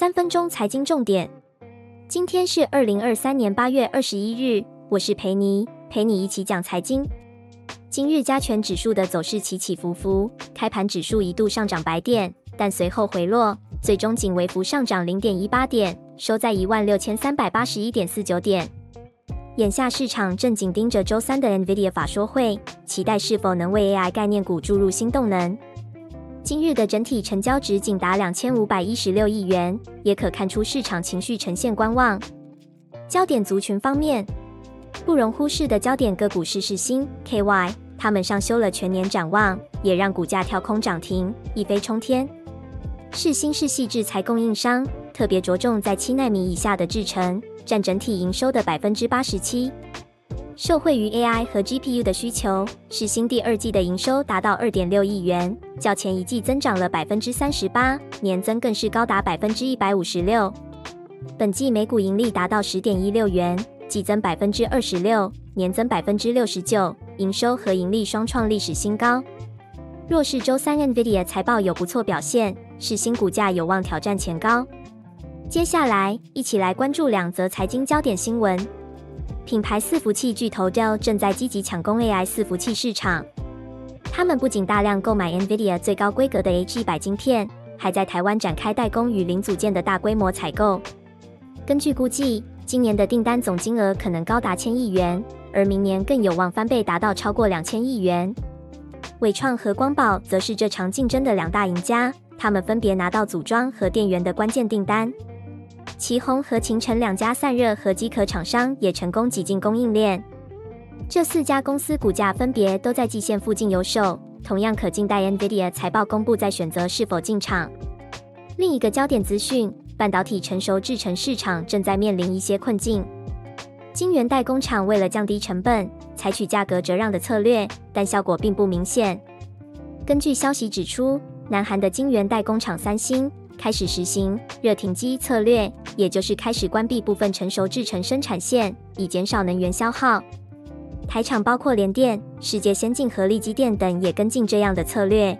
三分钟财经重点，今天是二零二三年八月二十一日，我是裴妮，陪你一起讲财经。今日加权指数的走势起起伏伏，开盘指数一度上涨百点，但随后回落，最终仅微幅上涨零点一八点，收在一万六千三百八十一点四九点。眼下市场正紧盯着周三的 NVIDIA 法说会，期待是否能为 AI 概念股注入新动能。今日的整体成交值仅达两千五百一十六亿元，也可看出市场情绪呈现观望。焦点族群方面，不容忽视的焦点个股是世新 KY，他们上修了全年展望，也让股价跳空涨停，一飞冲天。世新是矽智财供应商，特别着重在七奈米以下的制程，占整体营收的百分之八十七。受惠于 AI 和 GPU 的需求，世芯第二季的营收达到二点六亿元，较前一季增长了百分之三十八，年增更是高达百分之一百五十六。本季每股盈利达到十点一六元，季增百分之二十六，年增百分之六十九，营收和盈利双创历史新高。若是周三 NVIDIA 财报有不错表现，世芯股价有望挑战前高。接下来，一起来关注两则财经焦点新闻。品牌伺服器巨头 Dell 正在积极抢攻 AI 伺服器市场。他们不仅大量购买 NVIDIA 最高规格的 H100 晶片，还在台湾展开代工与零组件的大规模采购。根据估计，今年的订单总金额可能高达千亿元，而明年更有望翻倍，达到超过两千亿元。纬创和光宝则是这场竞争的两大赢家，他们分别拿到组装和电源的关键订单。奇鋐和秦晨两家散热和机壳厂商也成功挤进供应链。这四家公司股价分别都在季线附近有售，同样可静待 NVIDIA 财报公布再选择是否进场。另一个焦点资讯，半导体成熟制程市场正在面临一些困境。晶圆代工厂为了降低成本，采取价格折让的策略，但效果并不明显。根据消息指出，南韩的晶圆代工厂三星。开始实行热停机策略，也就是开始关闭部分成熟制程生产线，以减少能源消耗。台厂包括联电、世界先进和力积电等也跟进这样的策略。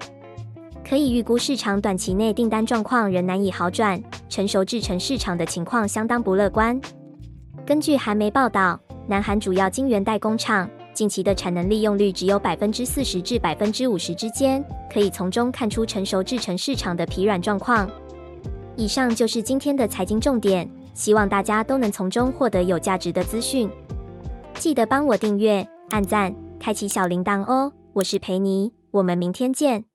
可以预估，市场短期内订单状况仍难以好转，成熟制程市场的情况相当不乐观。根据韩媒报道，南韩主要晶圆代工厂近期的产能利用率只有百分之四十至百分之五十之间，可以从中看出成熟制程市场的疲软状况。以上就是今天的财经重点，希望大家都能从中获得有价值的资讯。记得帮我订阅、按赞、开启小铃铛哦！我是培尼，我们明天见。